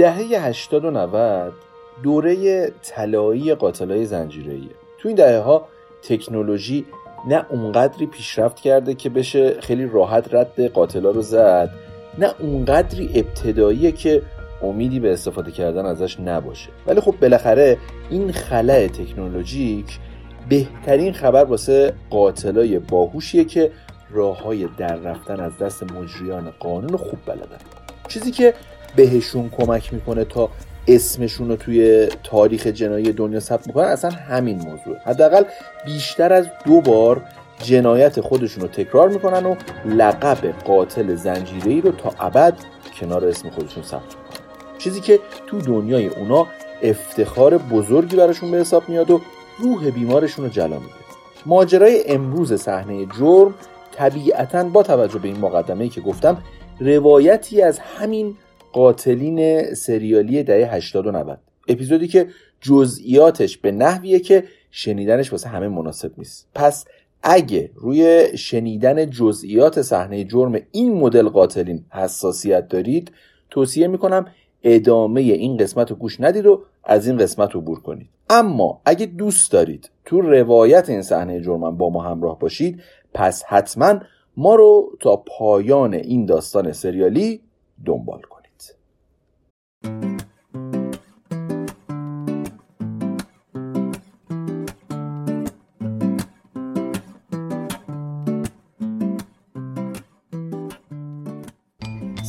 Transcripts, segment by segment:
دهه 80 و 90 دوره طلایی قاتلای زنجیره‌ایه تو این دهه ها تکنولوژی نه اونقدری پیشرفت کرده که بشه خیلی راحت رد قاتلا رو زد نه اونقدری ابتداییه که امیدی به استفاده کردن ازش نباشه. ولی خب بالاخره این خلع تکنولوژیک بهترین خبر واسه قاتلای باهوشیه که راه های در رفتن از دست مجریان قانون خوب بلدن. چیزی که بهشون کمک می‌کنه تا اسمشون رو توی تاریخ جنایی دنیا ثبت می‌کنن اصلا همین موضوع. حداقل بیشتر از دو بار جنایت خودشون رو تکرار می‌کنن و لقب قاتل زنجیری رو تا ابد کنار اسم خودشون ثبت می‌کنن. چیزی که تو دنیای اونا افتخار بزرگی براشون به حساب میاد و روح بیمارشون رو جلا میده. ماجرای امروز صحنه جرم طبیعتا با توجه به این مقدمه که گفتم روایتی از همین قاتلین سریالی دهه 80 و 90 اپیزودی که جزئیاتش به نحویه که شنیدنش واسه همه مناسب نیست. پس اگه روی شنیدن جزئیات صحنه جرم این مدل قاتلین حساسیت دارید توصیه می‌کنم ادامه این قسمت رو گوش ندید و از این قسمت عبور کنید. اما اگه دوست دارید تو روایت این صحنه جرم با ما همراه باشید پس حتما ما رو تا پایان این داستان سریالی دنبال کنید.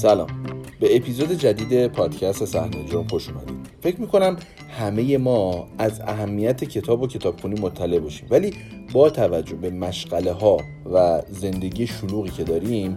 سلام. به اپیزود جدید پادکست صحنه جرم خوش اومدید. فکر می‌کنم همه ما از اهمیت کتاب و کتابخونی مطلع باشیم. ولی با توجه به مشغله ها و زندگی شلوغی که داریم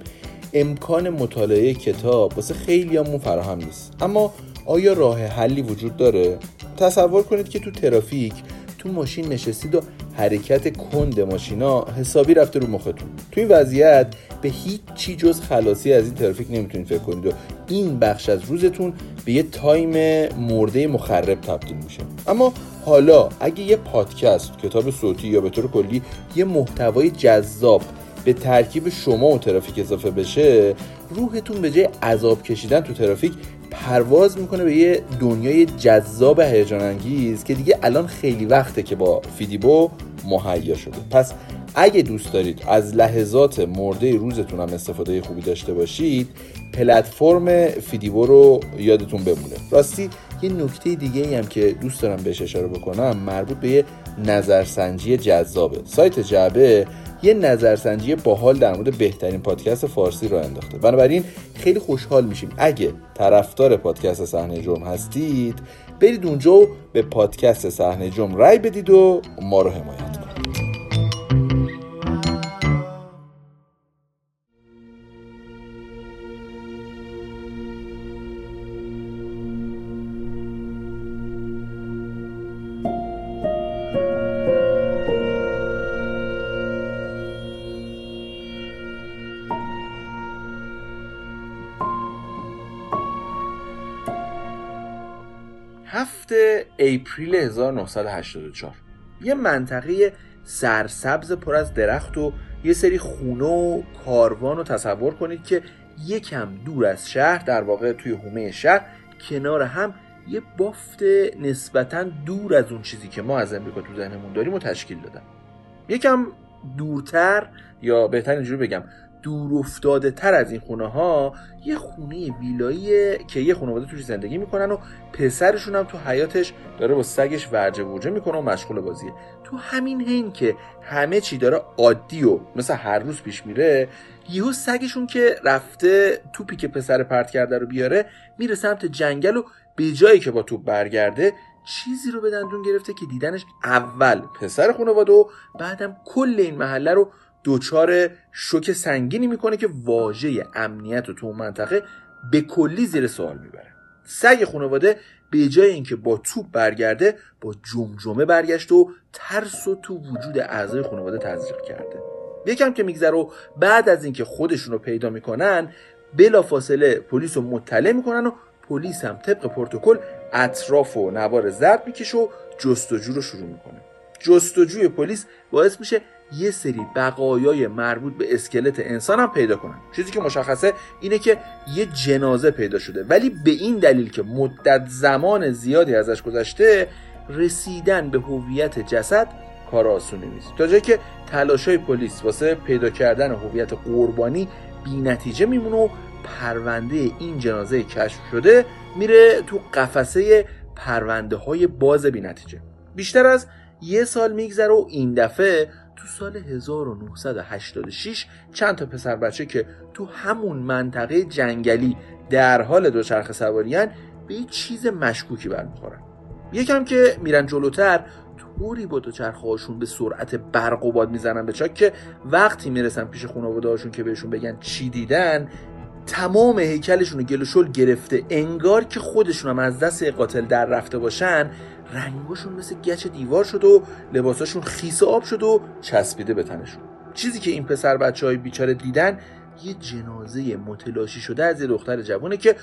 امکان مطالعه کتاب واسه خیلیامون فراهم نیست. اما آیا راه حلی وجود داره؟ تصور کنید که تو ترافیک تو ماشین نشستید و حرکت کند ماشینا حسابی رفته رو مختون. تو این وضعیت به هیچ چی جز خلاصی از این ترافیک نمی‌تونید فکر کنید و این بخش از روزتون به یه تایم مرده مخرب تبدیل میشه. اما حالا اگه یه پادکست کتاب صوتی یا به طور کلی یه محتوای جذاب به ترکیب شما و ترافیک اضافه بشه روحتون به جای عذاب کشیدن تو ترافیک پرواز می‌کنه به یه دنیای جذاب هیجان انگیز که دیگه الان خیلی وقته که با فیدیبو مهیا شده. پس اگه دوست دارید از لحظات مرده روزتون هم استفاده خوبی داشته باشید پلتفرم فیدیبو رو یادتون بمونه. راستی یه نکته دیگه هم که دوست دارم بهش اشاره بکنم مربوط به یه نظرسنجی جذابه. سایت جعبه یه نظرسنجی باحال در مورد بهترین پادکست فارسی رو انداخته. بنابراین خیلی خوشحال میشیم. اگه طرفدار پادکست صحنه جرم هستید برید اونجا و به پادکست صحنه جرم رای بدید و ما رو حمایت اپریل 1984 یه منطقه سرسبز پر از درخت و یه سری خونه و کاروان رو تصور کنید که یکم دور از شهر در واقع توی حومه شهر کنار هم یه بافت نسبتا دور از اون چیزی که ما از امریکا تو ذهنمون داریم و تشکیل دادن. یکم دورتر یا بهتر اینجوری بگم دور افتاده تر از این خونه ها یه خونه ویلایی که یه خانواده توش زندگی می‌کنن و پسرشون هم تو حیاتش داره با سگش ورجه ورجه می‌کنه و مشغول بازیه. تو همین حین که همه چی داره عادی و مثل هر روز پیش میره یهو سگشون که رفته توپی که پسر پرت کرده رو بیاره میره سمت جنگل و به جایی که با توپ برگرده چیزی رو به دندون گرفته که دیدنش اول پسر خانواده و بعدم کل این محله رو دوچار شوک سنگینی می‌کنه که واژه امنیت و تو اون منطقه به کلی زیر سوال می‌بره. سگ خانواده به جای اینکه با توپ برگرده با جمجمه برگشت و ترس و تو وجود اعضای خانواده تزریق کرده. یکم که میگذره و بعد از اینکه خودشون رو پیدا می‌کنن بلافاصله پلیس رو مطلع می‌کنن و پلیس هم طبق پروتکل اطراف و نوار زرد می‌کشه و جستجو رو شروع می‌کنه. جستجوی پلیس باعث میشه یه سری بقایای مربوط به اسکلت انسان هم پیدا کنن. چیزی که مشخصه اینه که یه جنازه پیدا شده. ولی به این دلیل که مدت زمان زیادی ازش گذشته رسیدن به هویت جسد کار آسونی نیست. تا جایی که تلاشای پلیس واسه پیدا کردن هویت قربانی بی نتیجه میمونه و پرونده این جنازه کشف شده میره تو قفسه پرونده های باز بی نتیجه بیشتر از یه سال میگذره و این دفعه تو سال 1986 چند تا پسر بچه که تو همون منطقه جنگلی در حال دوچرخه سواریان به یه چیز مشکوکی برمیخورن. یکم که میرن جلوتر طوری با دوچرخه هاشون به سرعت برق و باد می‌زنن به چاک که وقتی می‌رسن پیش خانواده هاشون که بهشون بگن چی دیدن تمام هیکلشون رو گل و شل گرفته انگار که خودشون هم از دست قاتل در رفته باشن. رنگاشون مثل گچ دیوار شد و لباساشون خیس آب شد و چسبیده به تنشون. چیزی که این پسر بچه های بیچاره دیدن یه جنازه متلاشی شده از یه دختر جوانه که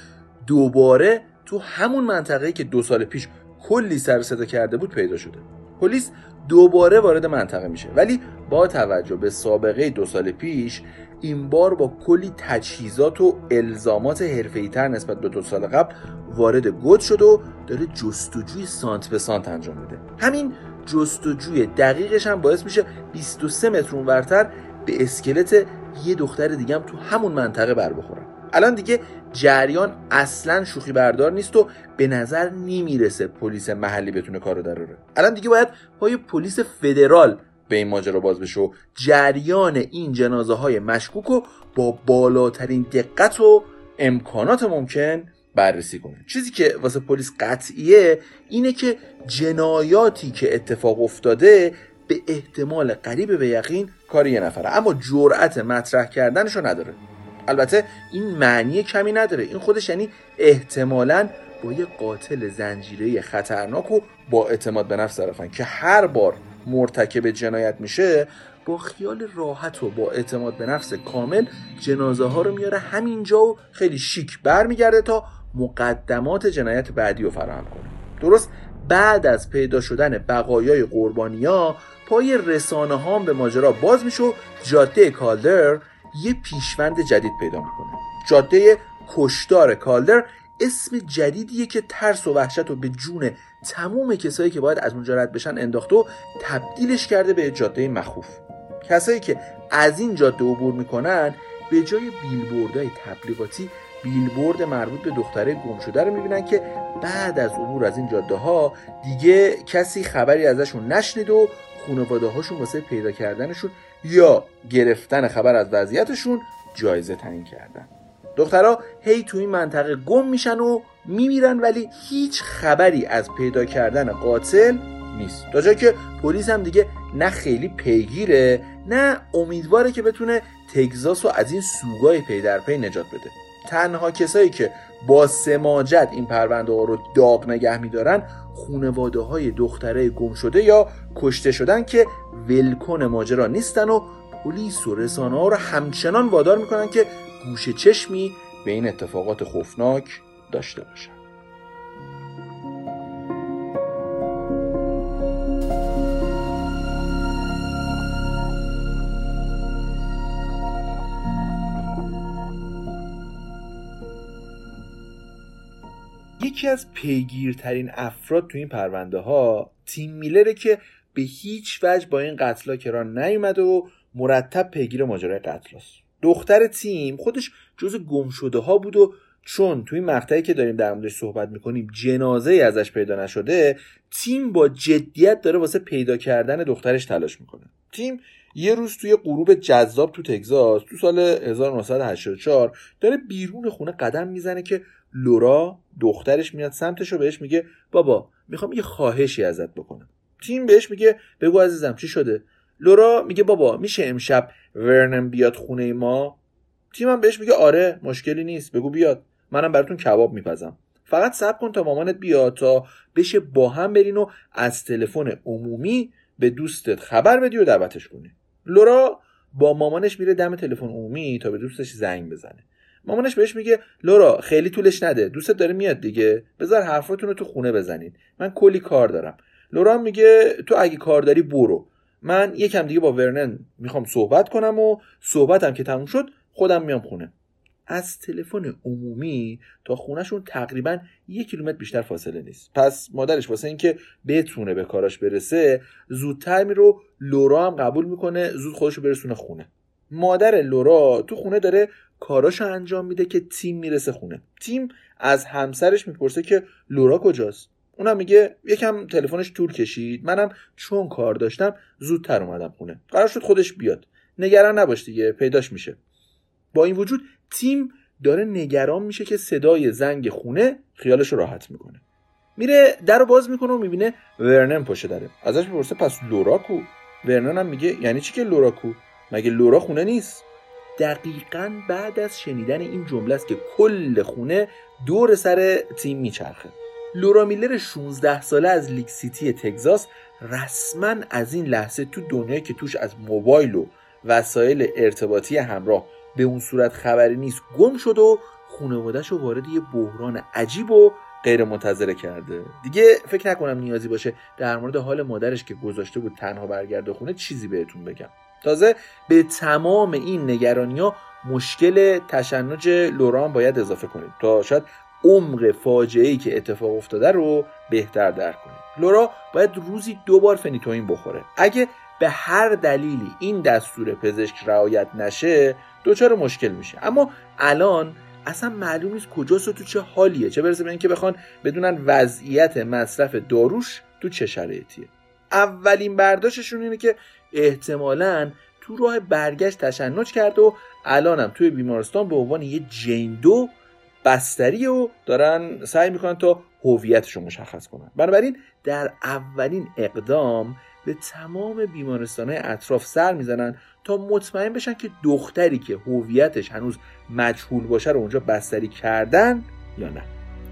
دوباره تو همون منطقه که دو سال پیش کلی سر صدا کرده بود پیدا شده. پلیس دوباره وارد منطقه میشه. ولی با توجه به سابقه دو سال پیش این بار با کلی تجهیزات و الزامات حرفه‌ای‌تر نسبت به دو سال قبل وارد گود شد و داره جستجوی سانت به سانت انجام میده. همین جستجوی دقیقش هم باعث میشه 23 متر اونورتر به اسکلت یه دختر دیگه هم تو همون منطقه بر بخورن. الان دیگه جریان اصلا شوخی بردار نیست و به نظر نمی‌رسه پلیس محلی بتونه کارو دراره الان دیگه باید پای پلیس فدرال به این ماجرا باز بشه و جریان این جنازه های مشکوک رو با بالاترین دقت و امکانات ممکن بررسی کنه. چیزی که واسه پلیس قطعیه اینه که جنایاتی که اتفاق افتاده به احتمال قریب به یقین کار یه نفره اما جرأت مطرح کردنشو نداره. البته این معنی کمی نداره. این خودش یعنی احتمالا با یه قاتل زنجیره خطرناک و با اعتماد به نفس طرفن که هر بار مرتکب جنایت میشه با خیال راحت و با اعتماد به نفس کامل جنازه ها رو میاره همینجا و خیلی شیک برمیگرده تا مقدمات جنایت بعدی رو فراهم کنه. درست بعد از پیدا شدن بقایای قربانیا پای رسانه ها به ماجرا باز میشه و جاده کالدر یه پیشوند جدید پیدا می‌کنه. جاده کشدار کالدر اسم جدیدیه که ترس و وحشت رو به جون تموم کسایی که باید از اونجا رد بشن انداخته و تبدیلش کرده به جاده مخوف. کسایی که از این جاده عبور می‌کنن به جای بیلبوردهای تبلیغاتی بیلبورد مربوط به دختره گم شده رو می‌بینن که بعد از عبور از این جاده ها دیگه کسی خبری ازشون نشنید و خانواده هاشون واسه پیدا کردنشون یا گرفتن خبر از وضعیتشون جایزه تعیین کردن. دخترها هی تو این منطقه گم میشن و میمیرن ولی هیچ خبری از پیدا کردن قاتل نیست. تا جایی که پلیس هم دیگه نه خیلی پیگیره نه امیدواره که بتونه تگزاس رو از این سوگای پی در پی نجات بده. تنها کسایی که با سماجت این پرونده ها رو داغ نگه میدارن خونواده های دختره گم شده یا کشته شدن که ولکن ماجرا نیستن و پلیس و رسانه ها رو همچنان وادار می‌کنن که گوش چشمی به این اتفاقات خوفناک داشته باشن یکی از پیگیرترین افراد تو این پرونده ها تیم میلره که به هیچ وجه با این قتلا کران نیومده و مرتب پیگیر ماجرای قتل است. دختر تیم خودش جز گم شده ها بود و چون توی مقطعی که داریم در موردش صحبت می‌کنیم جنازه ازش پیدا نشده تیم با جدیت داره واسه پیدا کردن دخترش تلاش می‌کنه. تیم یه روز توی غروب جذاب تو تگزاس تو سال 1984 داره بیرون خونه قدم می‌زنه که لورا دخترش میاد سمتش و بهش میگه بابا می‌خوام یه خواهشی ازت بکنم. تیم بهش میگه بگو عزیزم چی شده؟ لورا میگه بابا میشه امشب ورنم بیاد خونه ما؟ تیمم بهش میگه؟ آره مشکلی نیست بگو بیاد. منم براتون کباب میپزم. فقط صبر کن تا مامانت بیاد تا بشه با هم برین و از تلفن عمومی به دوستت خبر بدی و دعوتش کنی. لورا با مامانش میره دم تلفن عمومی تا به دوستش زنگ بزنه. مامانش بهش میگه لورا خیلی طولش نده دوستت داره میاد دیگه. بذار حرفاتون رو تو خونه بزنین. من کلی کار دارم. لورا میگه تو اگه کار داری برو. من یکم دیگه با ورنن می‌خوام صحبت کنم و صحبتم که تموم شد خودم میام خونه. از تلفن عمومی تا خونهشون تقریبا یک کیلومتر بیشتر فاصله نیست. پس مادرش واسه اینکه بتونه به کاراش برسه زودتر میرو لورا هم قبول می‌کنه زود خودش رو برسونه خونه. مادر لورا تو خونه داره کاراشو انجام میده که تیم می‌رسه خونه. تیم از همسرش می‌پرسه که لورا کجاست؟ اونم میگه یکم تلفنش طول کشید. منم چون کار داشتم زودتر اومدم خونه. قرار شد خودش بیاد. نگران نباش دیگه پیداش میشه. با این وجود تیم داره نگران میشه که صدای زنگ خونه خیالش راحت می‌کنه. میره در رو باز می‌کنه و می‌بینه ورنن پشت داره ازش می‌پرسه پس لورا کو ورنن هم میگه یعنی چی که لورا کو مگه لورا خونه نیست؟ دقیقا بعد از شنیدن این جمله است که کل خونه دور سر تیم میچرخه. لورا میلر 16 ساله از لیک سیتی تگزاس رسما از این لحظه تو دنیایی که توش از موبایل و وسایل ارتباطی همراه به اون صورت خبری نیست گم شد و خانوادهش رو وارد یه بحران عجیب و غیر منتظره کرده. دیگه فکر نکنم نیازی باشه در مورد حال مادرش که گذاشته بود تنها برگرده خونه چیزی بهتون بگم. تازه به تمام این نگرانی ها مشکل تشنج لوران باید اضافه کنید. تا شاید عمق فاجعه ای که اتفاق افتاده رو بهتر درک کنید لورا باید روزی دو بار فنیتوین بخوره. اگه به هر دلیلی این دستور پزشک رعایت نشه دچار مشکل میشه. اما الان اصلا معلوم نیست کجاست و تو چه حالیه. چه برسه به اینکه بخوان بدونن وضعیت مصرف داروش تو چه شرایطیه. اولین برداشتشون اینه که احتمالا تو راه برگشت تشنج کرده و الانم توی بیمارستان به عنوان یه جیندو بستری و دارن سعی می‌کنن تا هویتش رو مشخص کنن. بنابراین در اولین اقدام به تمام بیمارستان های اطراف سر می‌زنن تا مطمئن بشن که دختری که هویتش هنوز مجهول باشه رو اونجا بستری کردن یا نه.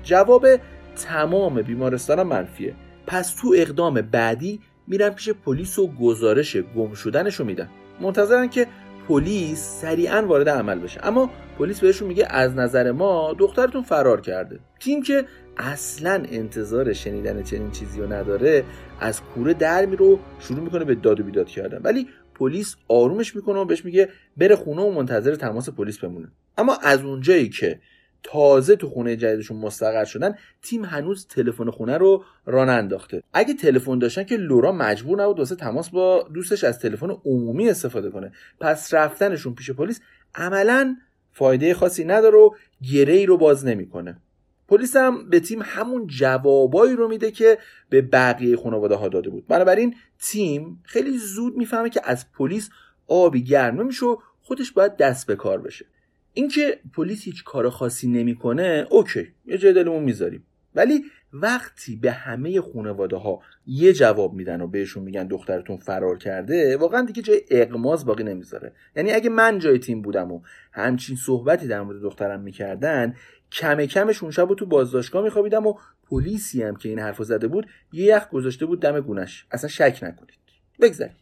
جواب تمام بیمارستان منفیه. پس تو اقدام بعدی میرن پیش پلیس و گزارش گم شدنش رو میدن. منتظرن که پلیس سریعا وارد عمل بشه. اما پلیس بهشون میگه از نظر ما دخترتون فرار کرده. تیم که اصلا انتظار شنیدن چنین چیزی رو نداره از کوره در میره و شروع می‌کنه به داد و بیداد کردن. ولی پلیس آرومش می‌کنه و بهش میگه بره خونه و منتظر تماس پلیس بمونه. اما از اونجایی که تازه تو خونه جدیدشون مستقر شدن تیم هنوز تلفن خونه رو ران انداخته اگه تلفن داشتن که لورا مجبور نبود واسه تماس با دوستش از تلفن عمومی استفاده کنه. پس رفتنشون پیش پلیس عملا فایده خاصی نداره و گره رو باز نمی‌کنه. پلیس هم به تیم همون جوابایی رو میده که به بقیه خانواده ها داده بود. بنابراین تیم خیلی زود می‌فهمه که از پلیس آبی گرم نمیشه و خودش باید دست به کار بشه. اینکه پلیس هیچ کار خاصی نمی‌کنه اوکی یه جای دلمون می‌ذاریم. ولی وقتی به همه خانواده ها یه جواب میدن و بهشون میگن دخترتون فرار کرده واقعا دیگه جای اقماز باقی نمی‌ذاره. یعنی اگه من جای تیم بودم و همچین صحبتی در مورد دخترم می‌کردن کم کمش اون شب تو بازداشتگاه میخوابیدم و پلیسی هم که این حرفو زده بود یه یخ گذاشته بود دم گونش. اصلا شک نکنید. بگذارید.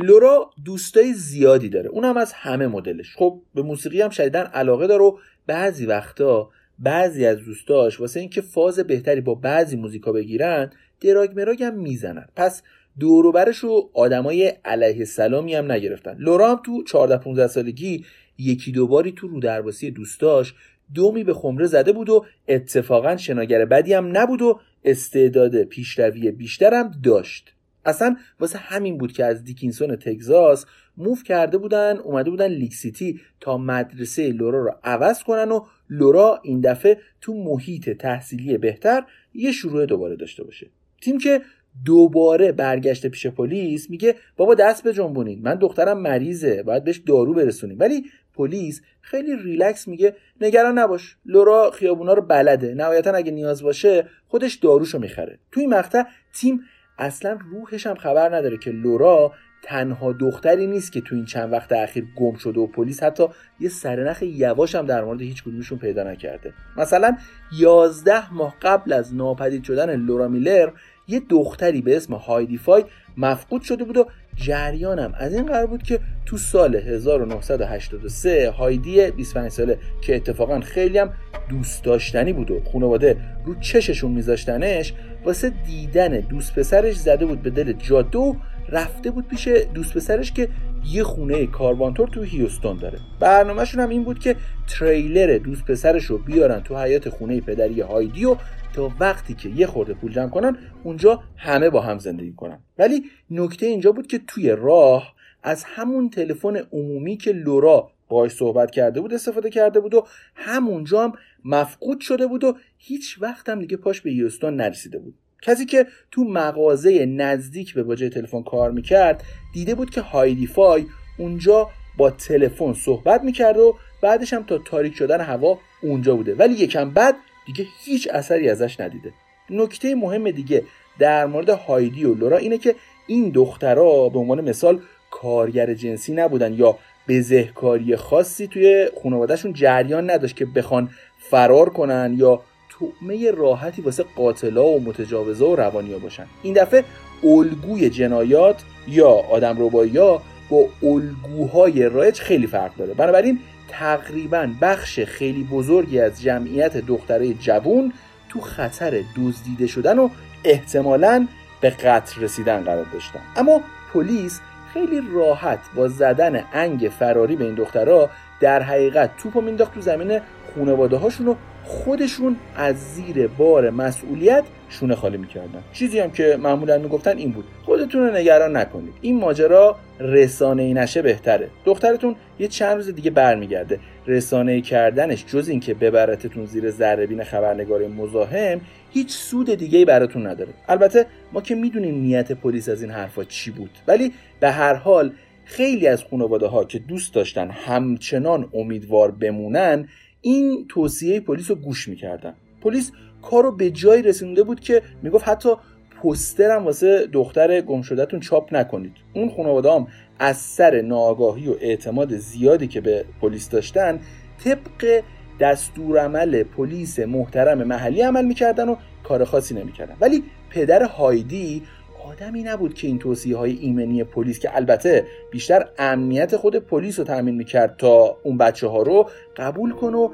لورا دوستای زیادی داره. اونم از همه مدلش. خب به موسیقی هم شدیدن علاقه داره و بعضی وقتا بعضی از دوستاش واسه اینکه فاز بهتری با بعضی موزیکا بگیرن دراگ مراگ هم می‌زنن. پس دوروبرش رو آدمای علیه السلامی هم نگرفتن. لورا هم تو 14 15 سالگی یکی دوباری تو رو درباسی دوستاش دومی به خمره زده بود و اتفاقا شناگر بدی هم نبود و استعداد پیشروی بیشترم داشت. اصلا واسه همین بود که از دیکینسون تگزاس move کرده بودن اومده بودن لیک سیتی تا مدرسه لورا رو عوض کنن و لورا این دفعه تو محیط تحصیلی بهتر یه شروع دوباره داشته باشه. تیم که دوباره برگشته پیش پلیس میگه بابا دست به جنبونید. من دخترم مریضه. باید بهش دارو برسونیم. ولی پلیس خیلی ریلکس میگه نگران نباش. لورا خیابونا رو بلده. نهایتا اگه نیاز باشه خودش داروشو می‌خره. توی مقطع تیم اصلا روحش هم خبر نداره که لورا تنها دختری نیست که تو این چند وقت اخیر گم شده و پلیس حتی یه سرنخ یواش هم در مورد هیچ کدومشون پیدا نکرده. مثلا 11 ماه قبل از ناپدید شدن لورا میلر یه دختری به اسم هایدی فای مفقود شده بود و جریانم از این قرار بود که تو سال 1983 هایدی 25 ساله که اتفاقا خیلی هم دوست داشتنی بود و خانواده رو چششون میذاشتنش واسه دیدن دوست پسرش زده بود به دل جاده و رفته بود پیش دوست پسرش که یه خونه کاروانتور تو هیوستون داره. برنامهشون هم این بود که تریلر دوست پسرش رو بیارن تو حیات خونه پدری هایدی و تا وقتی که یه خورده پول جمع کنن اونجا همه با هم زندگی کنن. ولی نکته اینجا بود که توی راه از همون تلفن عمومی که لورا باهاش صحبت کرده بود استفاده کرده بود و همونجا هم مفقود شده بود و هیچ وقت هم دیگه پاش به هیوستون نرسیده بود. کسی که تو مغازه نزدیک به باجه تلفن کار می‌کرد دیده بود که هایدی فای اونجا با تلفن صحبت می‌کرد و بعدش هم تا تاریک شدن هوا اونجا بوده. ولی یکم بعد دیگه هیچ اثری ازش ندیده. نکته مهم دیگه در مورد هایدی و لورا اینه که این دخترها به عنوان مثال کارگر جنسی نبودن یا بزهکاری خاصی توی خانوادهشون جریان نداشت که بخوان فرار کنن یا طعمه راحتی واسه قاتلا و متجاوزا و روانیا باشن. این دفعه الگوی جنایات یا آدم ربایی با الگوهای رایج خیلی فرق داره. بنابراین تقریبا بخش خیلی بزرگی از جمعیت دختره جوون تو خطر دزدیده شدن و احتمالا به قتل رسیدن قرار داشتن. اما پلیس خیلی راحت با زدن انگ فراری به این دخترها در حقیقت توپو مینداخت تو زمین خانواده هاشون خودشون از زیر بار مسئولیت شونه خالی می‌کردن. چیزی هم که معمولا می‌گفتن این بود. خودتون رو نگران نکنید. این ماجرا رسانه ای نشه بهتره. دخترتون یه چند روز دیگه برمیگرده. رسانه ای کردنش جز اینکه ببرتتون زیر ذره خبرنگار مزاحم هیچ سود دیگه ای براتون نداره. البته ما که می‌دونیم نیت پلیس از این حرفا چی بود. ولی به هر حال خیلی از خانواده ها که دوست داشتن همچنان امیدوار بمونن این توصیه پلیس رو گوش می‌کردن. پلیس کار رو به جایی رسونده بود که می‌گفت حتی پسترم واسه دختر گم شدهتون چاپ نکنید. اون خانواده هم از سر ناآگاهی و اعتماد زیادی که به پلیس داشتن طبق دستورعمل پلیس محترم محلی عمل می‌کردن و کار خاصی نمی‌کردن. ولی پدر هایدی آدمی نبود که این توصیه های ایمنی پلیس که البته بیشتر امنیت خود پلیس رو تامین می‌کرد تا اون بچه ها رو قبول کنه و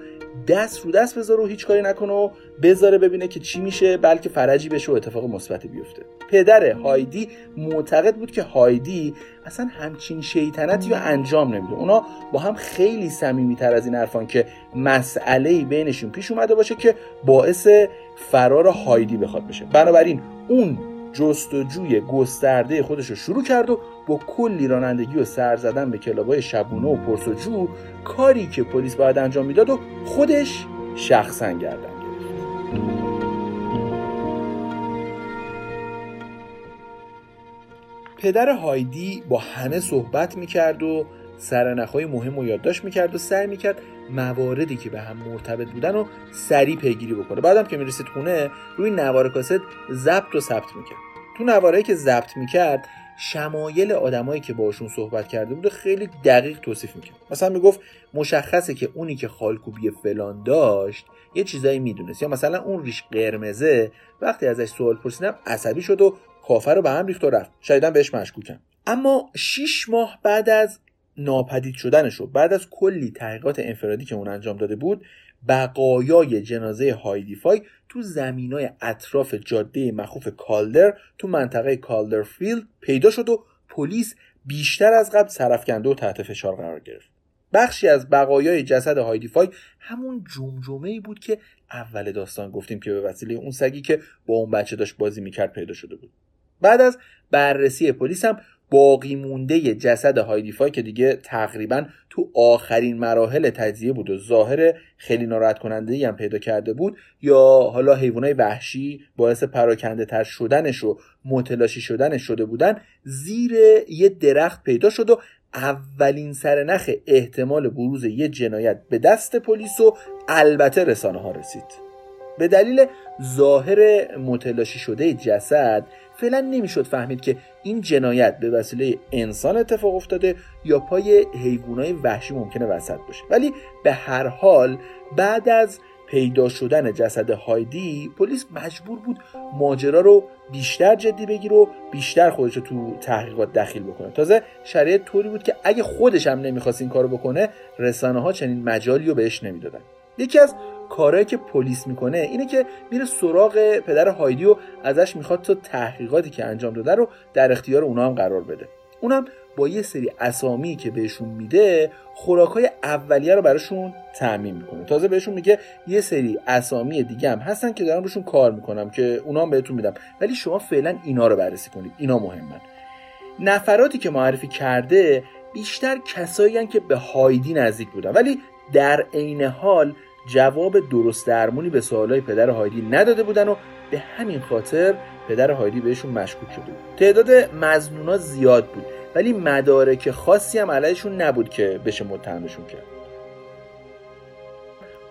دست رو دست بذاره و هیچ کاری نکنه و بذاره ببینه که چی میشه بلکه فرجی بشه و اتفاق مثبتی بیفته. پدر هایدی معتقد بود که هایدی اصلا همچین شیطنتی رو انجام نمیده. اونا با هم خیلی صمیمیتر از این حرفان که مسئله بینشون پیش اومده باشه که باعث فرار هایدی بخواد بشه. بنابراین اون جستجوی گسترده خودش رو شروع کرد و با کلی رانندگی و سر زدن به کلابای شبونه و پرسجو کاری که پلیس باید انجام می‌داد و خودش شخصا گردن گرفت. پدر هایدی با همه صحبت می‌کرد و سرنخهای مهم و یادداشت می‌کرد و سعی می‌کرد مواردی که به هم مرتبط بودن و سریع پیگیری بکنه. بعدم که می‌رسید خونه روی نوار کاست ضبط و ثبت می‌کرد. تو نوارهایی که ضبط می‌کرد شمایل آدمایی که باشون صحبت کرده بود خیلی دقیق توصیف می‌کرد. مثلا می‌گفت مشخصه که اونی که خالکوبی فلان داشت یه چیزایی می‌دونست. یا مثلا اون ریش قرمزه وقتی ازش سوال پرسیدم عصبی شد و کافر رو به هم ریخت و رفت. شایدن بهش مشکوکم اما شیش ماه بعد از ناپدید شدنش رو. بعد از کلی تحقیقات انفرادی که اون انجام داده بود بقایای جنازه هایدیفای تو زمینای اطراف جاده مخوف کالدر تو منطقه کالدرفیلد پیدا شد و پلیس بیشتر از قبل سرافکنده و تحت فشار قرار گرفت. بخشی از بقایای جسد هایدیفای همون جمجمه ای بود که اول داستان گفتیم که به وسیله اون سگی که با اون بچه داشت بازی می‌کرد پیدا شده بود. بعد از بررسی پلیس هم باقی مونده جسد هایدیفای که دیگه تقریبا تو آخرین مراحل تجزیه بود و ظاهر خیلی ناراحت کننده هم پیدا کرده بود یا حالا حیوانات وحشی باعث پراکنده تر شدنش و متلاشی شدنش شده بودن زیر یه درخت پیدا شد و اولین سرنخ احتمال بروز یه جنایت به دست پلیس و البته رسانه ها رسید. به دلیل ظاهر متلاشی شده جسد فعلا نمی‌شد فهمید که این جنایت به وسیله انسان اتفاق افتاده یا پای حیوانات وحشی ممکنه وسط باشه. ولی به هر حال بعد از پیدا شدن جسد هایدی پلیس مجبور بود ماجرا رو بیشتر جدی بگیره و بیشتر خودش رو تو تحقیقات دخیل بکنه. تازه شرایط طوری بود که اگه خودش هم نمی‌خواست این کارو بکنه رسانه ها چنین مجالی رو بهش نمی‌دادن. یکی از کارهایی که پلیس می‌کنه اینه که میره سراغ پدر هایدی و ازش می‌خواد تا تحقیقاتی که انجام داده رو در اختیار اونا هم قرار بده. اونم با یه سری اسامی که بهشون میده خوراکای اولیه رو براشون تعمین می‌کنه. تازه بهشون میگه یه سری اسامی دیگه هم هستن که دارم روشون کار می‌کنم که اونا هم بهتون میدم. ولی شما فعلا اینا رو بررسی کنید. اینا مهمن. نفراتی که معرفی کرده بیشتر کسایی که به هایدی نزدیک بودن. ولی در عین حال جواب درست درمونی به سوالای پدر هایدی نداده بودن و به همین خاطر پدر هایدی بهشون مشکوک شده بود. تعداد مزنونا زیاد بود ولی مدارک خاصی هم علیهشون نبود که بشه متهمشون کرد.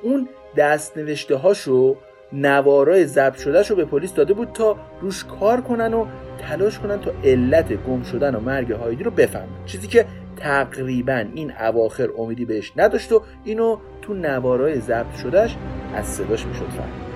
اون دست نوشته هاشو نوارای ضبط شده رو به پلیس داده بود تا روش کار کنن و تلاش کنن تا علت گم شدن و مرگ هایدی رو بفهمن. چیزی که تقریبا این اواخر امیدی بهش نداشت و اینو تو نوارای ضبط شدهش از صداش می‌شد فهمید.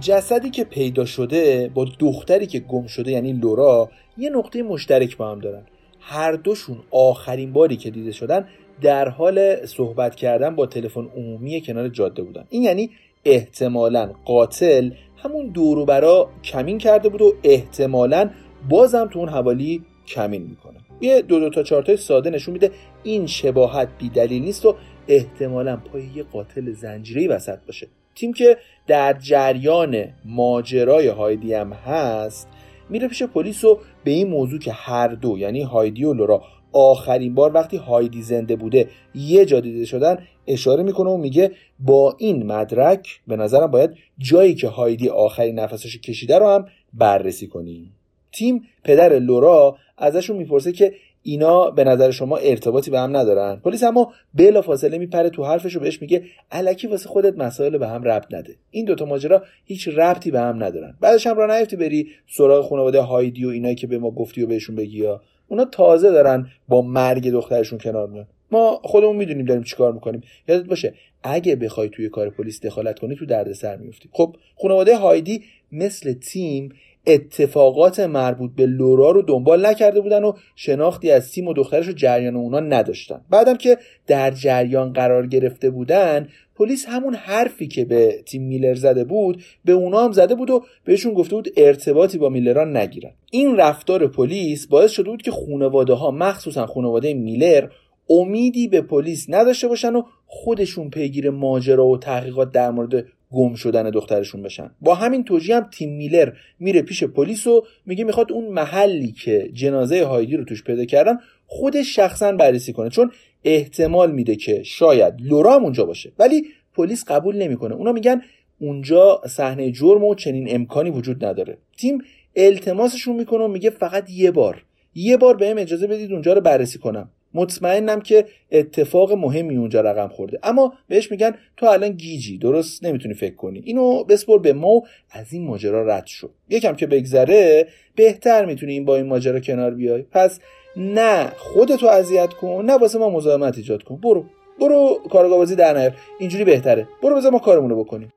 جسدی که پیدا شده با دختری که گم شده یعنی لورا یه نقطه مشترک با هم دارن. هر دوشون آخرین باری که دیده شدن در حال صحبت کردن با تلفن عمومی کنار جاده بودن. این یعنی احتمالا قاتل همون دورو برا کمین کرده بود و احتمالا بازم تو اون حوالی کمین می‌کنه. یه دو دو تا چارتای ساده نشون میده این شباهت بی دلیل نیست و احتمالا پای یه قاتل زنجیری وسط باشه. تیم که در جریان ماجرای هایدی هم هست میره پیش پلیس و به این موضوع که هر دو یعنی هایدی و لورا آخرین بار وقتی هایدی زنده بوده یه جا دیده شدن اشاره می‌کنه و میگه با این مدرک به نظرم باید جایی که هایدی آخرین نفسش کشیده رو هم بررسی کنیم تیم پدر لورا ازشون می‌پرسه که اینا به نظر شما ارتباطی به هم ندارن؟ پلیس اما بلا فاصله میپره تو حرفش و بهش میگه الکی واسه خودت مسائل به هم ربط نده. این دوتا ماجرا هیچ ربطی به هم ندارن. بعدش هم را نیفتی بری سراغ خانواده هایدی و اینایی که به ما گفتی و بهشون بگی یا اونا تازه دارن با مرگ دخترشون کنار میان. ما خودمون می‌دونیم داریم چیکار می‌کنیم. یادت باشه اگه بخوای توی کار پلیس دخالت کنی تو دردسر میفتی خب خانواده هایدی مثل تیم اتفاقات مربوط به لورا رو دنبال نکرده بودن و شناختی از تیم و دخترش رو جریان اونا نداشتن. بعدم که در جریان قرار گرفته بودن پلیس همون حرفی که به تیم میلر زده بود به اونا هم زده بود و بهشون گفته بود ارتباطی با میلران نگیرن. این رفتار پلیس باعث شده بود که خانواده ها مخصوصا خانواده میلر امیدی به پلیس نداشته باشن و خودشون پیگیر ماجرا و تحقیقات در مورد گم شدن دخترشون بشن. با همین توجیه هم تیم میلر میره پیش پلیس و میگه می‌خواد اون محلی که جنازه هایدی رو توش پیدا کردن خودش شخصا بررسی کنه چون احتمال میده که شاید لورا هم اونجا باشه. ولی پلیس قبول نمی‌کنه. اونا میگن اونجا صحنه جرم و چنین امکانی وجود نداره. تیم التماسشون می‌کنه و میگه فقط یه بار. یه بار بهم اجازه بدید اونجا رو بررسی کنم. مطمئنم که اتفاق مهمی اونجا رقم خورده. اما بهش میگن تو الان گیجی درست نمی‌تونی فکر کنی. اینو بسپر به ما از این ماجرا رد شد. یکم که بگذره بهتر می‌تونی این با این ماجرا کنار بیای. پس نه خودتو اذیت کن نه واسه ما مزاحمت ایجاد کن. برو برو کارگاه بازی در نیار. اینجوری بهتره. برو بذار ما کارمونو بکنیم.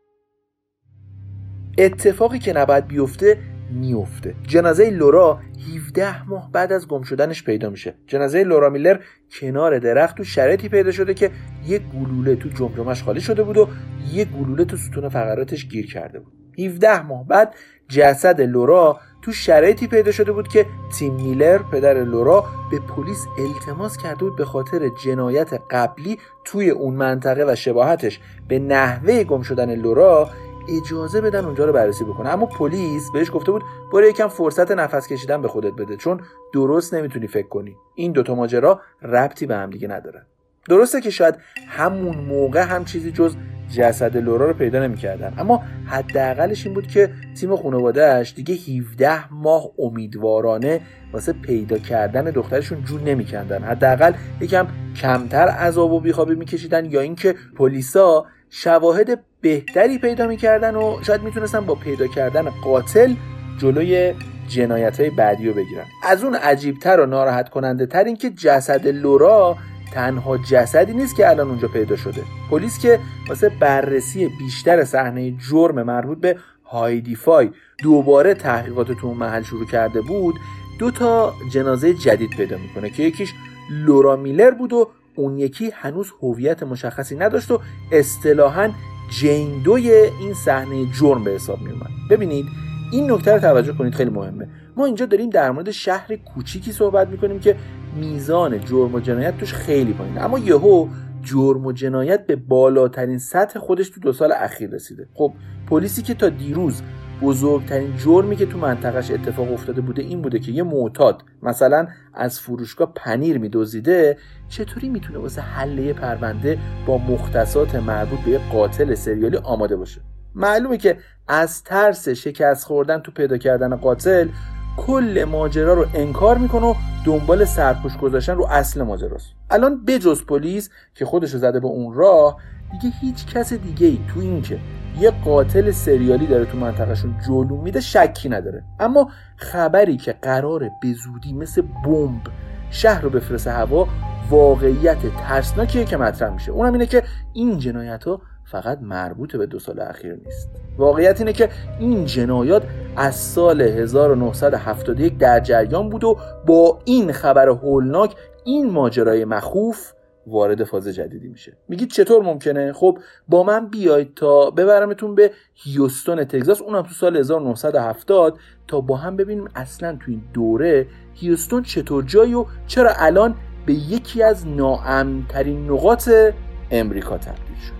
اتفاقی که نباید بیفته میفته. جنازه لورا 17 ماه بعد از گم شدنش پیدا میشه. جنازه لورا میلر کنار درخت تو شرایطی پیدا شده که یه گلوله تو جمجمش خالی شده بود و یه گلوله تو ستون فقراتش گیر کرده بود. 17 ماه بعد جسد لورا تو شرایطی پیدا شده بود که تیم میلر پدر لورا به پلیس التماس کرده بود به خاطر جنایت قبلی توی اون منطقه و شباهتش. به نحوه گم شدن لورا اجازه بدن اونجا رو بررسی بکنه. اما پلیس بهش گفته بود برو یکم فرصت نفس کشیدن به خودت بده چون درست نمی‌تونی فکر کنی. این دوتا ماجرا ربطی به هم دیگه ندارن درسته که شاید همون موقع هم چیزی جز جسد لورا رو پیدا نمی‌کردن. اما حداقلش این بود که تیم خانوادهش دیگه 17 ماه امیدوارانه واسه پیدا کردن دخترشون جون نمیکندن. حداقل یکم کمتر عذاب و بیخوابی میکشیدن یا اینکه پلیسا شواهد بهتری پیدا می‌کردن و شاید می‌تونستن با پیدا کردن قاتل جلوی جنایت های بعدی رو بگیرن. از اون عجیبتر و ناراحت کننده تر این که جسد لورا تنها جسدی نیست که الان اونجا پیدا شده. پلیس که واسه بررسی بیشتر صحنه جرم مربوط به هایدیفای دوباره تحقیقات تو اون محل شروع کرده بود دو تا جنازه جدید پیدا می‌کنه که یکیش لورا میلر بود و اون یکی هنوز هویت مشخصی نداشت و اصطلاحا جین دوی این صحنه جرم به حساب می اومد ببینید این نکته رو توجه کنید خیلی مهمه. ما اینجا داریم در مورد شهر کوچیکی صحبت می‌کنیم که میزان جرم و جنایت توش خیلی پایینه. اما یهو جرم و جنایت به بالاترین سطح خودش تو دو سال اخیر رسیده. خب پلیسی که تا دیروز بزرگترین جرمی که تو منطقش اتفاق افتاده بوده این بوده که یه معتاد مثلا از فروشگاه پنیر میدزدیده چطوری می‌تونه واسه حل پرونده با مختصات مربوط به یه قاتل سریالی آماده باشه؟ معلومه که از ترس شکست خوردن تو پیدا کردن قاتل کل ماجرا رو انکار می‌کنه و دنبال سرپوش گذاشتن رو اصل ماجراست. الان بجز پلیس که خودش رو زده به اون راه دیگه هیچ کس دیگه ای تو این که یه قاتل سریالی داره تو منطقهشون جلو میده شکی نداره. اما خبری که قراره به زودی مثل بمب شهر رو بفرسه هوا واقعیت ترسناکیه که مطرح میشه. اونم اینه که این جنایت ها فقط مربوط به دو سال اخیر نیست. واقعیت اینه که این جنایات از سال 1971 در جریان بود و با این خبر هولناک این ماجرای مخوف وارد فاز جدیدی میشه. میگید چطور ممکنه؟ خب با من بیاید تا ببرمتون به هیوستون تگزاس. اونم تو سال 1970 تا با هم ببینیم اصلا تو این دوره هیوستون چطور جایی و چرا الان به یکی از ناامنترین نقاط امریکا تبدیل شد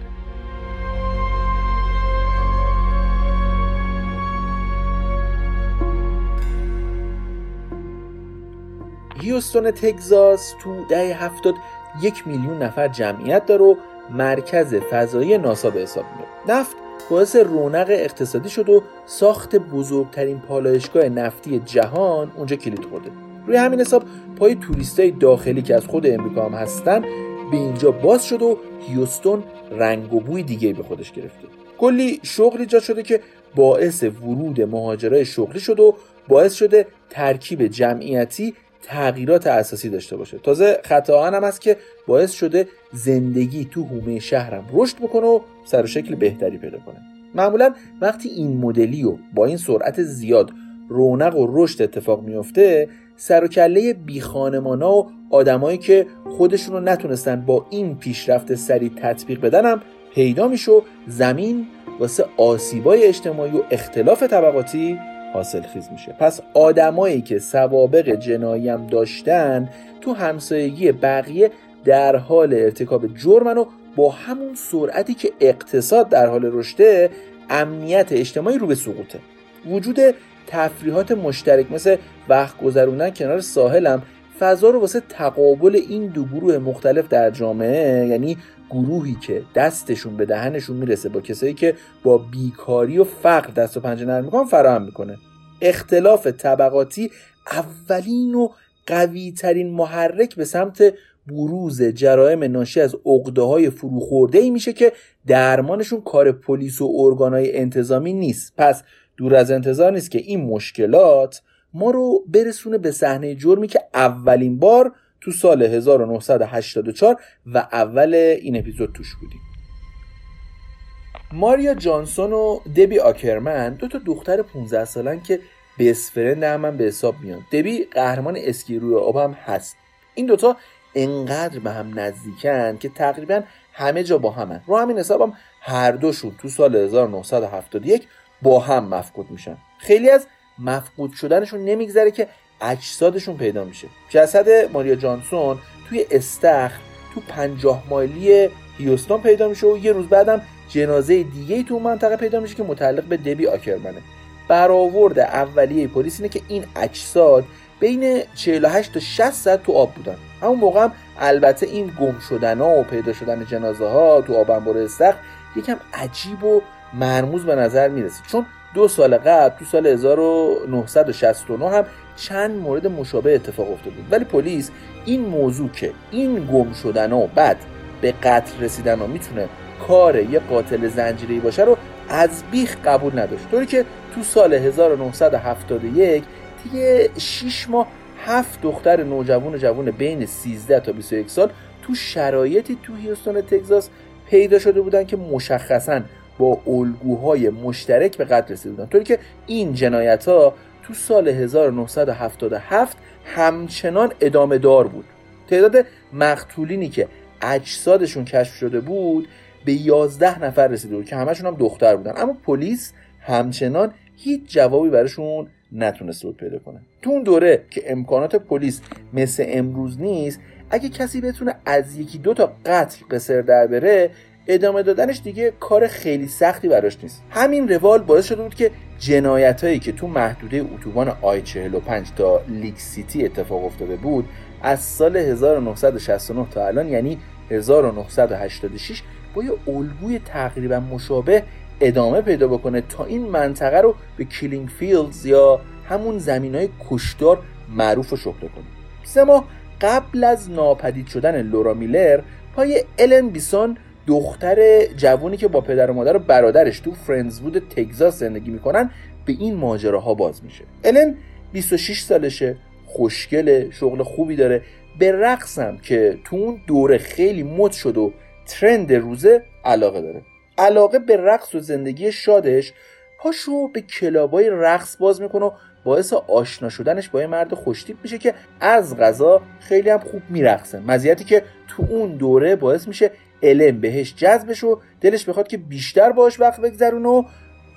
هیوستون تگزاس تو دهه هفتاد یک میلیون نفر جمعیت داره و مرکز فضایی ناسا به حساب میاد. نفت باعث رونق اقتصادی شد و ساخت بزرگترین پالایشگاه نفتی جهان اونجا کلید خورده. روی همین حساب پای توریستای داخلی که از خود امریکا هم هستن به اینجا باز شد و هیوستون رنگ و بوی دیگه به خودش گرفته. کلی شغل ایجاد شده که باعث ورود مهاجرای شغلی شد و باعث شده ترکیب جمعیتی تغییرات اساسی داشته باشه. تازه خطا هم هست که باعث شده زندگی تو حومه شهرم رشد بکنه و سر و شکل بهتری پیدا کنه. معمولا وقتی این مدلی و با این سرعت زیاد رونق و رشد اتفاق میفته سر و کله بی خانمانا و آدمایی که خودشون رو نتونستن با این پیشرفت سریع تطبیق بدنم پیدا میشه زمین واسه آسیبای اجتماعی و اختلاف طبقاتی حاصل خیز میشه. پس آدمایی که سوابق جنایی هم داشتن تو همسایگی بقیه در حال ارتکاب جرمن و با همون سرعتی که اقتصاد در حال رشده امنیت اجتماعی رو به سقوطه. وجود تفریحات مشترک مثل وقت گذروندن کنار ساحلم فضا رو واسه تقابل این دو گروه مختلف در جامعه یعنی گروهی که دستشون به دهنشون می‌رسه با کسایی که با بیکاری و فقر دست و پنجه نرم می‌کنن فراهم می‌کنه. اختلاف طبقاتی اولین و قوی ترین محرک به سمت بروز جرایم ناشی از عقده های فروخورده ای میشه که درمانشون کار پلیس و ارگانهای انتظامی نیست. پس دور از انتظار نیست که این مشکلات ما رو برسونه به صحنه جرمی که اولین بار تو سال 1984 و اول این اپیزود توش بودیم. ماریا جانسون و دبی آکرمن دو تا دختر 15 سالن که بیس فرند هم به حساب میان. دبی قهرمان اسکی روی آب هم هست. این دوتا انقدر به هم نزدیکن که تقریبا همه جا با همن. رو همین حساب هم هر دوشون تو سال 1971 با هم مفقود میشن. خیلی از مفقود شدنشون نمیگذره که اجسادشون پیدا میشه. جسد ماریا جانسون توی استخ تو پنجاه مایلی هیوستون پیدا میشه و یه روز بعدم جنازه دیگه تو منطقه پیدا میشه که متعلق به دبی آکرمنه. برآورد اولیه پلیس اینه که این اجساد بین 48 تا 60 ساعت تو آب بودن. همون موقع هم البته این گم شدن ها و پیدا شدن جنازه ها تو آبنبار استخ یکم عجیب و مرموز به نظر می‌رسید چون دو سال قبل تو سال 1969 هم چند مورد مشابه اتفاق افتاده بود. ولی پلیس این موضوع که این گم شدن و بعد به قتل رسیدن و می‌تونه کار یه قاتل زنجیری باشه رو از بیخ قبول نداشت. طوری که تو سال 1971 دیگه 6 ماه هفت دختر نوجوان و جوان بین 13 تا 21 سال تو شرایطی تو هیوستون تگزاس پیدا شده بودن که مشخصا با الگوهای مشترک به قتل رسیده بودن. طوری که این جنایت ها تو سال 1977 همچنان ادامه دار بود. تعداد مقتولینی که اجسادشون کشف شده بود به 11 نفر رسیده بود که همشون هم دختر بودن. اما پلیس همچنان هیچ جوابی براشون نتونست بود پیدا کنه. تو اون دوره که امکانات پلیس مثل امروز نیست اگه کسی بتونه از یکی دو تا قتل قصر در بره ادامه دادنش دیگه کار خیلی سختی براش نیست. همین روال باعث شده بود که جنایت هایی که تو محدوده اتوبان I 45 تا لیک سیتی اتفاق افتاده بود از سال 1969 تا الان یعنی 1986 با یه الگوی تقریبا مشابه ادامه پیدا بکنه تا این منطقه رو به Killing Fields یا همون زمین های کشتار معروف و شهره کنه. سه ماه قبل از ناپدید شدن لورا میلر پای الن بیسون دختر جوانی که با پدر و مادر و برادرش تو فرندزوود تگزاس زندگی می‌کنن به این ماجراها باز میشه. الن 26 سالشه خوشگله شغل خوبی داره. به رقصم که تو اون دوره خیلی مد شد و ترند روزه علاقه داره. علاقه به رقص و زندگی شادش پاشو به کلابای رقص باز می‌کنه و باعث آشنا شدنش با یه مرد خوشتیپ میشه که از غذا خیلی هم خوب میرقصه. مزیتی که تو اون دوره باعث میشه الم بهش جذبش و دلش بخواد که بیشتر باش وقت بگذرونه و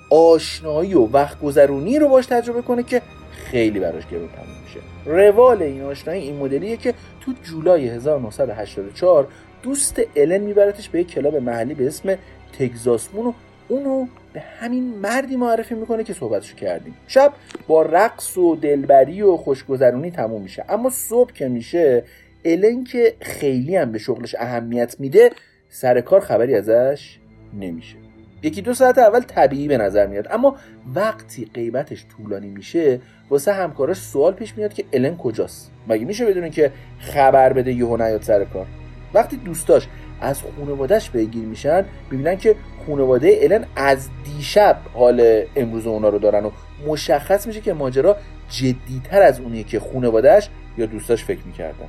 آشنایی و وقت گذرونی رو باش تجربه کنه که خیلی براش گرون تموم میشه. روال این آشنایی این مدلیه که تو جولای 1984 دوست الن میبرتش به یک کلاب محلی به اسم تگزاسمون و اونو به همین مردی معرفی می‌کنه که صحبتشو کردیم. شب با رقص و دلبری و خوشگذرونی تموم میشه. اما صبح که میشه الن که خیلی هم به شغلش اهمیت میده سر کار خبری ازش نمیشه. یکی دو ساعت اول طبیعی به نظر میاد. اما وقتی غیبتش طولانی میشه واسه همکاراش سوال پیش میاد که الن کجاست؟ مگه میشه بدونین که خبر بده یهو نیاد سر کار؟ وقتی دوستاش از خانوادهش بگیر میشن می‌بینن که خانواده الن از دیشب حال امروز اونا رو دارن و مشخص میشه که ماجرا جدیتر از اونیه که خانوادهش یا دوستاش فکر می‌کردن.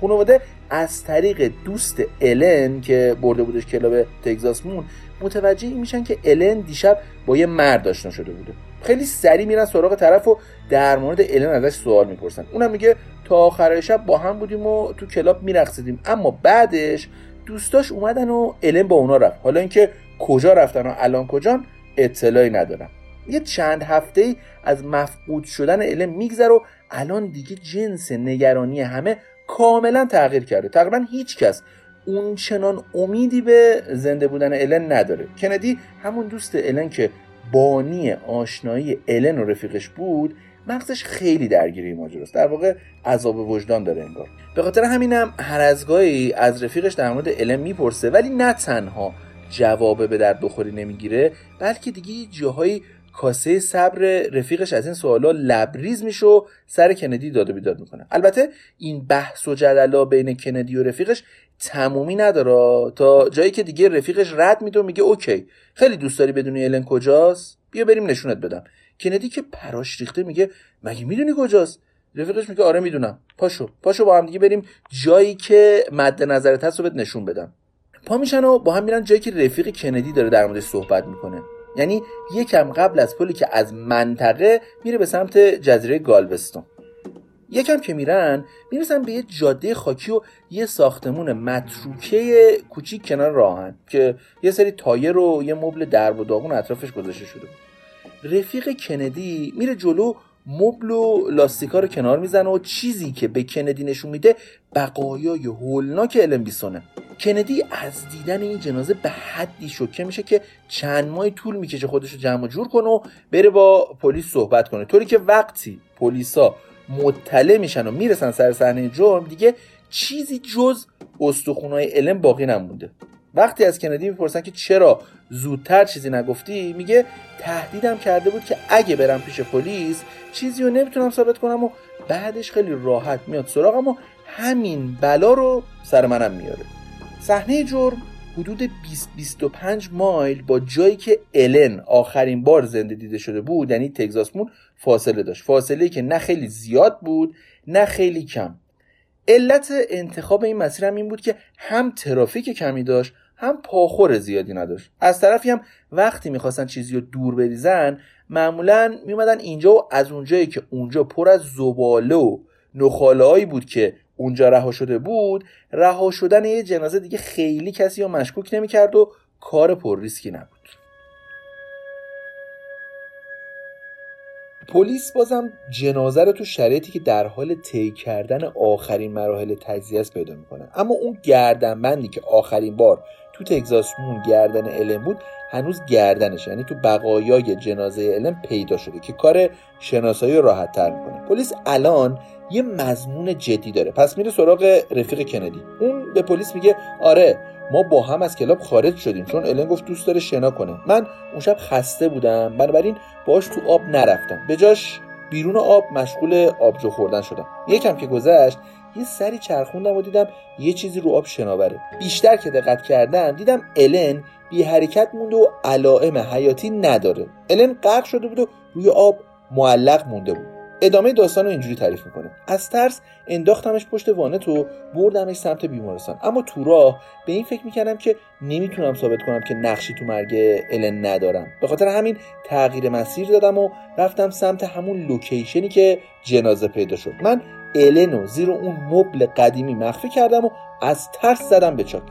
خانواده از طریق دوست الن که برده بودش کلاب تگزاس مون متوجه میشن که الن دیشب با یه مرد آشنا شده بوده. خیلی سریع میرن سراغ طرف و در مورد الن ازش سوال می‌پرسن. اونم میگه تا آخر شب با هم بودیم و تو کلاب میرقصیدیم. اما بعدش دوستاش اومدن و الن با اونا رفت. حالا اینکه کجا رفتن و الان کجان اطلاعی ندارم. یه چند هفته ای از مفقود شدن الن میگذره و الان دیگه جنس نگرانی همه کاملا تغییر کرده. تقریبا هیچ کس اون چنان امیدی به زنده بودن الن نداره. کندی همون دوست الن که بانی آشنایی الن و رفیقش بود مغزش خیلی درگیری ماجراست. در واقع عذاب وجدان داره انگار. به خاطر همینم هر از گاهی از رفیقش در مورد الن می‌پرسه ولی نه تنها جواب به در بخوری نمی‌گیره بلکه دیگه جاهایی کاسه صبر رفیقش از این سوالا لبریز میشه و سر کندی داد و بیداد می‌کنه. البته این بحث و جدلا بین کندی و رفیقش تمومی نداره. تا جایی که دیگه رفیقش رد میده و میگه اوکی خیلی دوست داری بدونی الن کجاست؟ بیا بریم نشونت بدم. کندی که پراش ریخته میگه مگه می‌دونی کجاست؟ رفیقش میگه آره می‌دونم. پاشو پاشو با هم دیگه بریم جایی که مد نظرت هست رو بهت نشون بدم. پا میشن و با هم میرن جایی که رفیق کندی داره در موردش صحبت می‌کنه. یعنی یکم قبل از پلی که از منطقه میره به سمت جزیره گالوستون یکم که میرن می‌رسن به یه جاده خاکی و یه ساختمون متروکه کوچیک کنار راهن که یه سری تایر و یه مبل درب و داغون اطرافش گذاشته شده رفیق کندی میره جلو مبل و لاستیکا رو کنار می‌زنه و چیزی که به کندی نشون میده بقایای هولناک الن بیسونه کندی از دیدن این جنازه به حدی شوکه میشه که چند ماه طول می‌کشه خودش رو جمع جور کنه و بره با پلیس صحبت کنه. طوری که وقتی پلیسا مطلع میشن و می‌رسن سر صحنه جرم دیگه چیزی جز استخونای علم باقی نمونده. وقتی از کندی می‌پرسن که چرا زودتر چیزی نگفتی میگه تهدیدم کرده بود که اگه برم پیش پلیس چیزی رو نمی‌تونم ثابت کنم و بعدش خیلی راحت میاد سراغم و همین بلا رو سر منم میاره. صحنه جرم حدود 20-25 مایل با جایی که الن آخرین بار زنده دیده شده بود یعنی تگزاس مون فاصله داشت. فاصله که نه خیلی زیاد بود نه خیلی کم. علت انتخاب این مسیر هم این بود که هم ترافیک کمی داشت هم پاخور زیادی نداشت. از طرفی هم وقتی می‌خواستن چیزی رو دور بریزن معمولا میومدن اینجا و از اونجایی که اونجا پر از زباله و نخاله بود که اونجا رها شده بود رها شدن یه جنازه دیگه خیلی کسی رو مشکوک نمی‌کرد و کار پر ریسکی نبود. پلیس بازم جنازه رو تو شرایطی که در حال طی کردن آخرین مراحل تجزیه است پیدا می‌کنه. اما اون گردنبندی که آخرین بار تو تگزاس مون گردن الن بود هنوز گردنش یعنی تو بقایای جنازه الن پیدا شده که کار شناسایی راحت تر می‌کنه. پلیس الان یه مضمون جدی داره. پس میره سراغ رفیق کندی. اون به پلیس میگه آره ما با هم از کلاب خارج شدیم چون الن گفت دوست داره شنا کنه. من اون شب خسته بودم بنابراین باش تو آب نرفتم. به جاش بیرون آب مشغول آبجو خوردن شدم. یکم که گذشت یه سری چرخوندم و دیدم یه چیزی رو آب شناوره. بیشتر که دقت کردم دیدم الن بی حرکت مونده و علائم حیاتی نداره. الن غرق شده بود و روی آب معلق مونده بود. ادامه داستان رو اینجوری تعریف می‌کنه. از ترس انداختمش پشت وانت و بردمش سمت بیمارستان. اما تو راه به این فکر می‌کردم که نمی‌تونم ثابت کنم که نقشی تو مرگ الن ندارم. به خاطر همین تغییر مسیر دادم و رفتم سمت همون لوکیشنی که جنازه پیدا شد. من الن رو زیر اون مبل قدیمی مخفی کردم و از ترس زدم به چاک.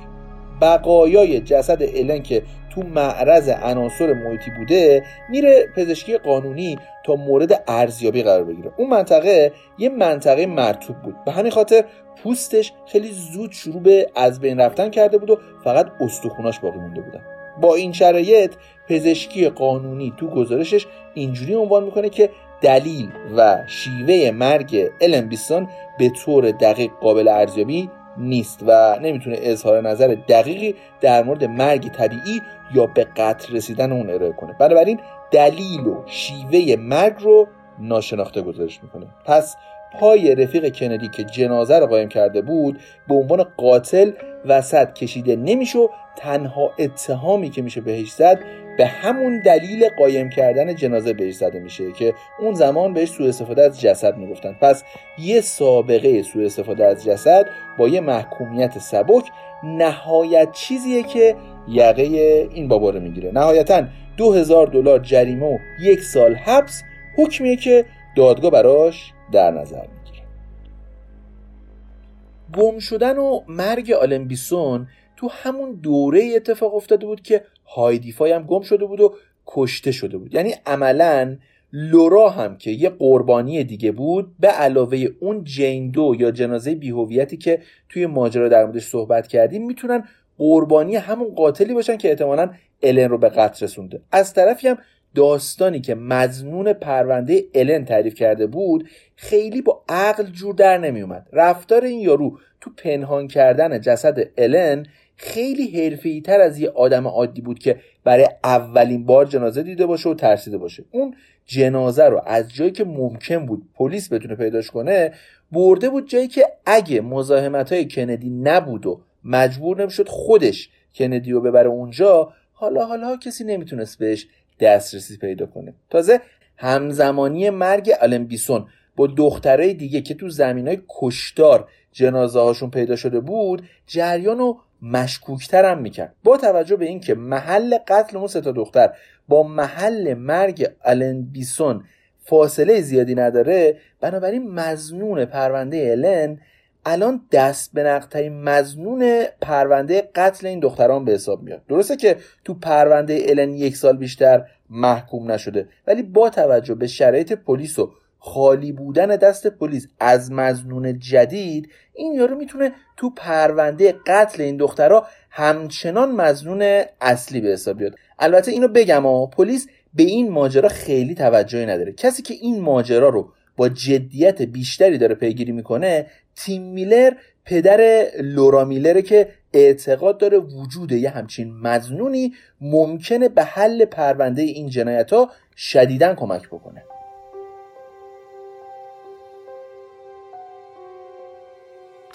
بقایای جسد الن که تو معرض عناصر محیطی بوده میره پزشکی قانونی تا مورد ارزیابی قرار بگیره. اون منطقه یه منطقه مرتوب بود. به همین خاطر پوستش خیلی زود شروع به از بین رفتن کرده بود و فقط استخوناش باقی مونده بودن. با این شرایط پزشکی قانونی تو گزارشش اینجوری عنوان می‌کنه که دلیل و شیوه مرگ الن بیسون به طور دقیق قابل ارزیابی نیست و نمی‌تونه اظهار نظر دقیقی در مورد مرگ طبیعی یا به قتل رسیدن اون ارائه کنه. بنابراین دلیل و شیوه مرگ رو ناشناخته گزارش می‌کنه. پس پای رفیق کندی که جنازه رو قایم کرده بود به عنوان قاتل وسط کشیده نمیشه تنها اتهامی که میشه بهش زد به همون دلیل قایم کردن جنازه بهش زده میشه که اون زمان بهش سوء استفاده از جسد می‌گفتن. پس یه سابقه سوء استفاده از جسد با یه محکومیت سبک نهایت چیزیه که یقه این بابا رو می‌گیره. نهایتا دو هزار دلار جریمه و یک سال حبس حکمیه که دادگاه براش در نظر می‌گیره. گم شدن و مرگ آلن بیسون تو همون دوره اتفاق افتاده بود که هایدیفای هم گم شده بود و کشته شده بود. یعنی عملا لورا هم که یه قربانی دیگه بود به علاوه اون جین دو یا جنازه بیهویتی که توی ماجرا در موردش صحبت کردیم می‌تونن قربانی همون قاتلی باشن که احتمالا الن رو به قتل رسونده. از طرفی هم داستانی که مزنون پرونده الن تعریف کرده بود خیلی با عقل جور در نمیومد رفتار این یارو تو پنهان کردن جسد الن خیلی حرفه‌ای تر از یه آدم عادی بود که برای اولین بار جنازه دیده باشه و ترسیده باشه. اون جنازه رو از جایی که ممکن بود پلیس بتونه پیداش کنه برده بود جایی که اگه مزاحمت های کندی نبود و مجبور نمی‌شد خودش کندی رو ببره اونجا حالا حالا کسی نمی‌تونست بهش دسترسی پیدا کنه. تازه همزمانی مرگ آلن بیسون با دخترای دیگه که تو زمین های کشتار جنازه هاشون پیدا شده بود جریان رو مشکوکتر هم می‌کرد. با توجه به اینکه محل قتل اون سه دختر با محل مرگ آلن بیسون فاصله زیادی نداره بنابراین مزنون پرونده الن الان دست به نقطه مزنون پرونده قتل این دختران به حساب میاد. درسته که تو پرونده الن یک سال بیشتر محکوم نشده ولی با توجه به شرایط پلیس و خالی بودن دست پلیس از مزنون جدید این یارو می‌تونه تو پرونده قتل این دخترها همچنان مزنون اصلی به حساب بیاد. البته اینو بگم ها پلیس به این ماجرا خیلی توجهی نداره. کسی که این ماجرا رو با جدیت بیشتری داره پیگیری می‌کنه تیم میلر پدر لورا میلره که اعتقاد داره وجود یه همچین مزنونی ممکنه به حل پرونده این جنایت ها شدیدن کمک بکنه.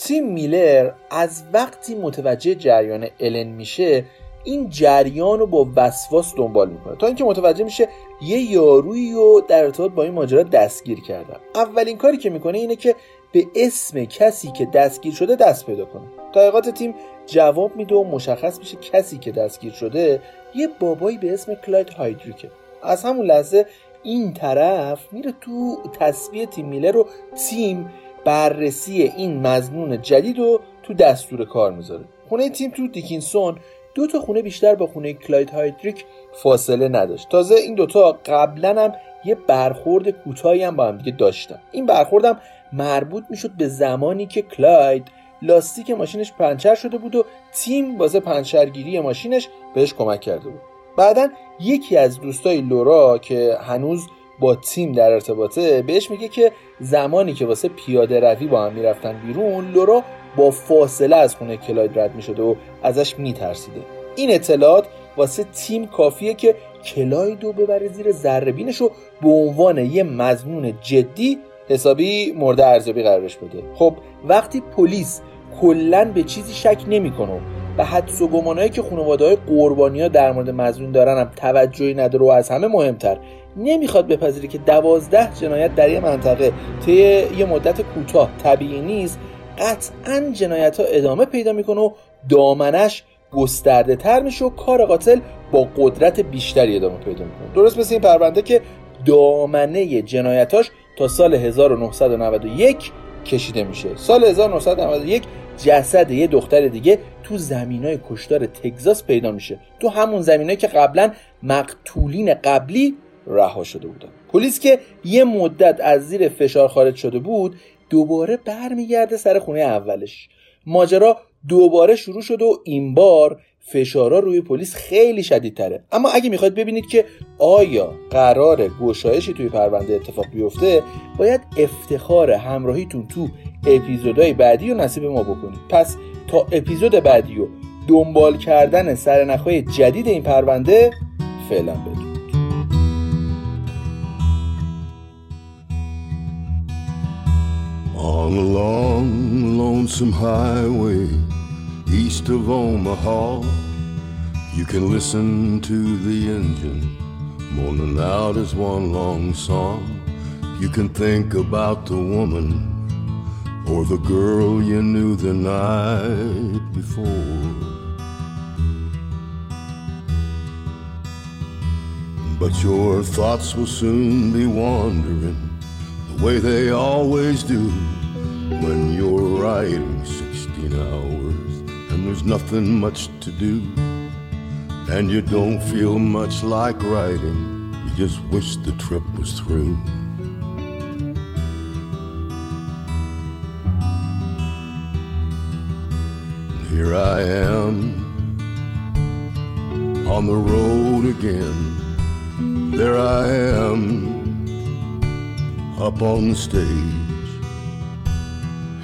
تیم میلر از وقتی متوجه جریان الن میشه این جریان رو با وسواس دنبال می‌کنه. تا اینکه متوجه میشه یه یارویی رو در ارتباط با این ماجرا دستگیر کردن اولین کاری که می‌کنه اینه که به اسم کسی که دستگیر شده دست پیدا کنه. تحقیقات تیم جواب میده و مشخص میشه کسی که دستگیر شده یه بابایی به اسم کلاید هایدریکه. از همون لحظه این طرف میره تو تصویه تیم میلر رو تیم بررسی این مزنون جدید رو تو دستور کار می‌ذاره. خونه تیم تو دیکینسون دو تا خونه بیشتر با خونه کلاید هایدریک فاصله نداشت. تازه این دوتا قبلا هم یه برخورد کوتاهی هم با هم دیگه داشتن. این برخوردم مربوط می‌شد به زمانی که کلاید لاستیک ماشینش پنچر شده بود و تیم واسه پنچرگیری ماشینش بهش کمک کرده بود. بعدا یکی از دوستای لورا که هنوز با تیم در ارتباطه بهش میگه که زمانی که واسه پیاده روی با هم می‌رفتن بیرون لورا با فاصله از خونه کلاید رد می‌شده و ازش میترسیده. این اطلاعات واسه تیم کافیه که کلاید رو ببره زیر ذربینش و به عنوان یه مزنون جدی حسابی مورد ارزیابی قرارش بده. خب وقتی پلیس کلا به چیزی شک نمی‌کنه و حدس و گمانایی که خانواده های قربانی ها در مورد مزنون دارن هم توجهی نداره و از همه مهمتر نمی‌خواد بپذیره که دوازده جنایت در یه منطقه طی یه مدت کوتاه. طبیعی نیست. قطعا جنایت ها ادامه پیدا می‌کنه و دامنش گسترده تر میشه و کار قاتل با قدرت بیشتری ادامه پیدا می‌کنه. درست مثل این پرونده که دامنه جنایتاش تا سال 1991 کشیده میشه. سال 1991 جسد یه دختر دیگه تو زمینای کشتار تگزاس پیدا میشه. تو همون زمینایی که قبلا مقتولین قبلی رها شده بودن. پلیس که یه مدت از زیر فشار خارج شده بود دوباره برمیگرده سر خونه اولش. ماجرا دوباره شروع شد و این بار فشارا روی پلیس خیلی شدیدتره. اما اگه می‌خواید ببینید که آیا قرار گشایشی توی پرونده اتفاق بیفته باید افتخار همراهیتون تو اپیزودهای بعدی رو نصیب ما بکنید. پس تا اپیزود بعدی و دنبال کردن سرنخهای جدید این پرونده فعلا بدون On a long, lonesome highway east of Omaha, you can listen to the engine moaning out as one long song. You can think about the woman or the girl you knew the night before. But your thoughts will soon be wandering the way they always do when you're riding 16 hours and there's nothing much to do. And you don't feel much like riding, you just wish the trip was through. Here I am on the road again. There I am up on the stage.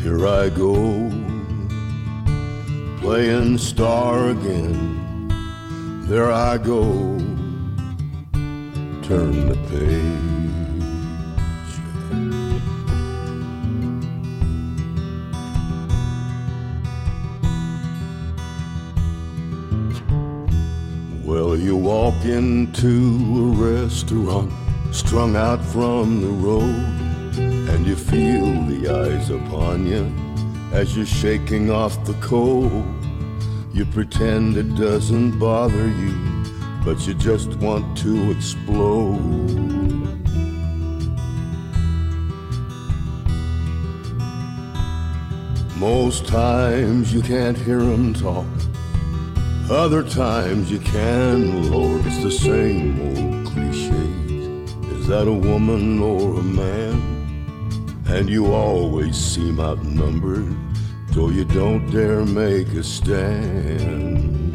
Here I go playing star again. There I go, turn the page. Well, you walk into a restaurant strung out from the road, and you feel the eyes upon you as you're shaking off the cold. You pretend it doesn't bother you, but you just want to explode. Most times you can't hear them talk. Other times you can, Lord, it's the same old cliches. Is that a woman or a man? And you always seem outnumbered, so you don't dare make a stand.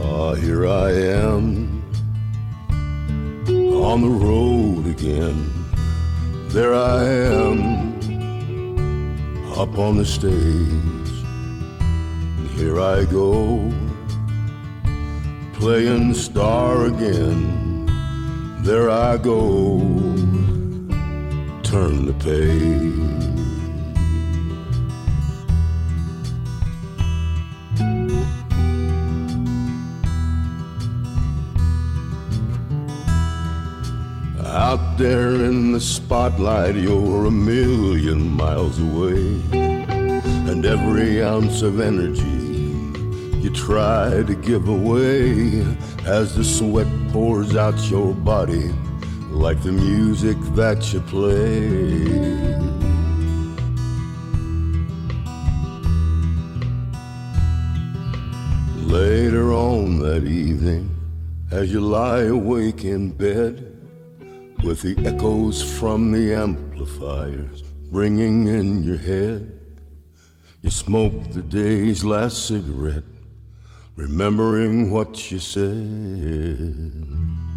Ah, here I am on the road again. There I am up on the stage. Here I go playing star again. There I go, turn the page. Out there in the spotlight, you're a million miles away. And every ounce of energy you try to give away as the sweat pours out your body like the music that you play. Later on that evening, as you lie awake in bed, with the echoes from the amplifiers ringing in your head, you smoke the day's last cigarette, remembering what you said.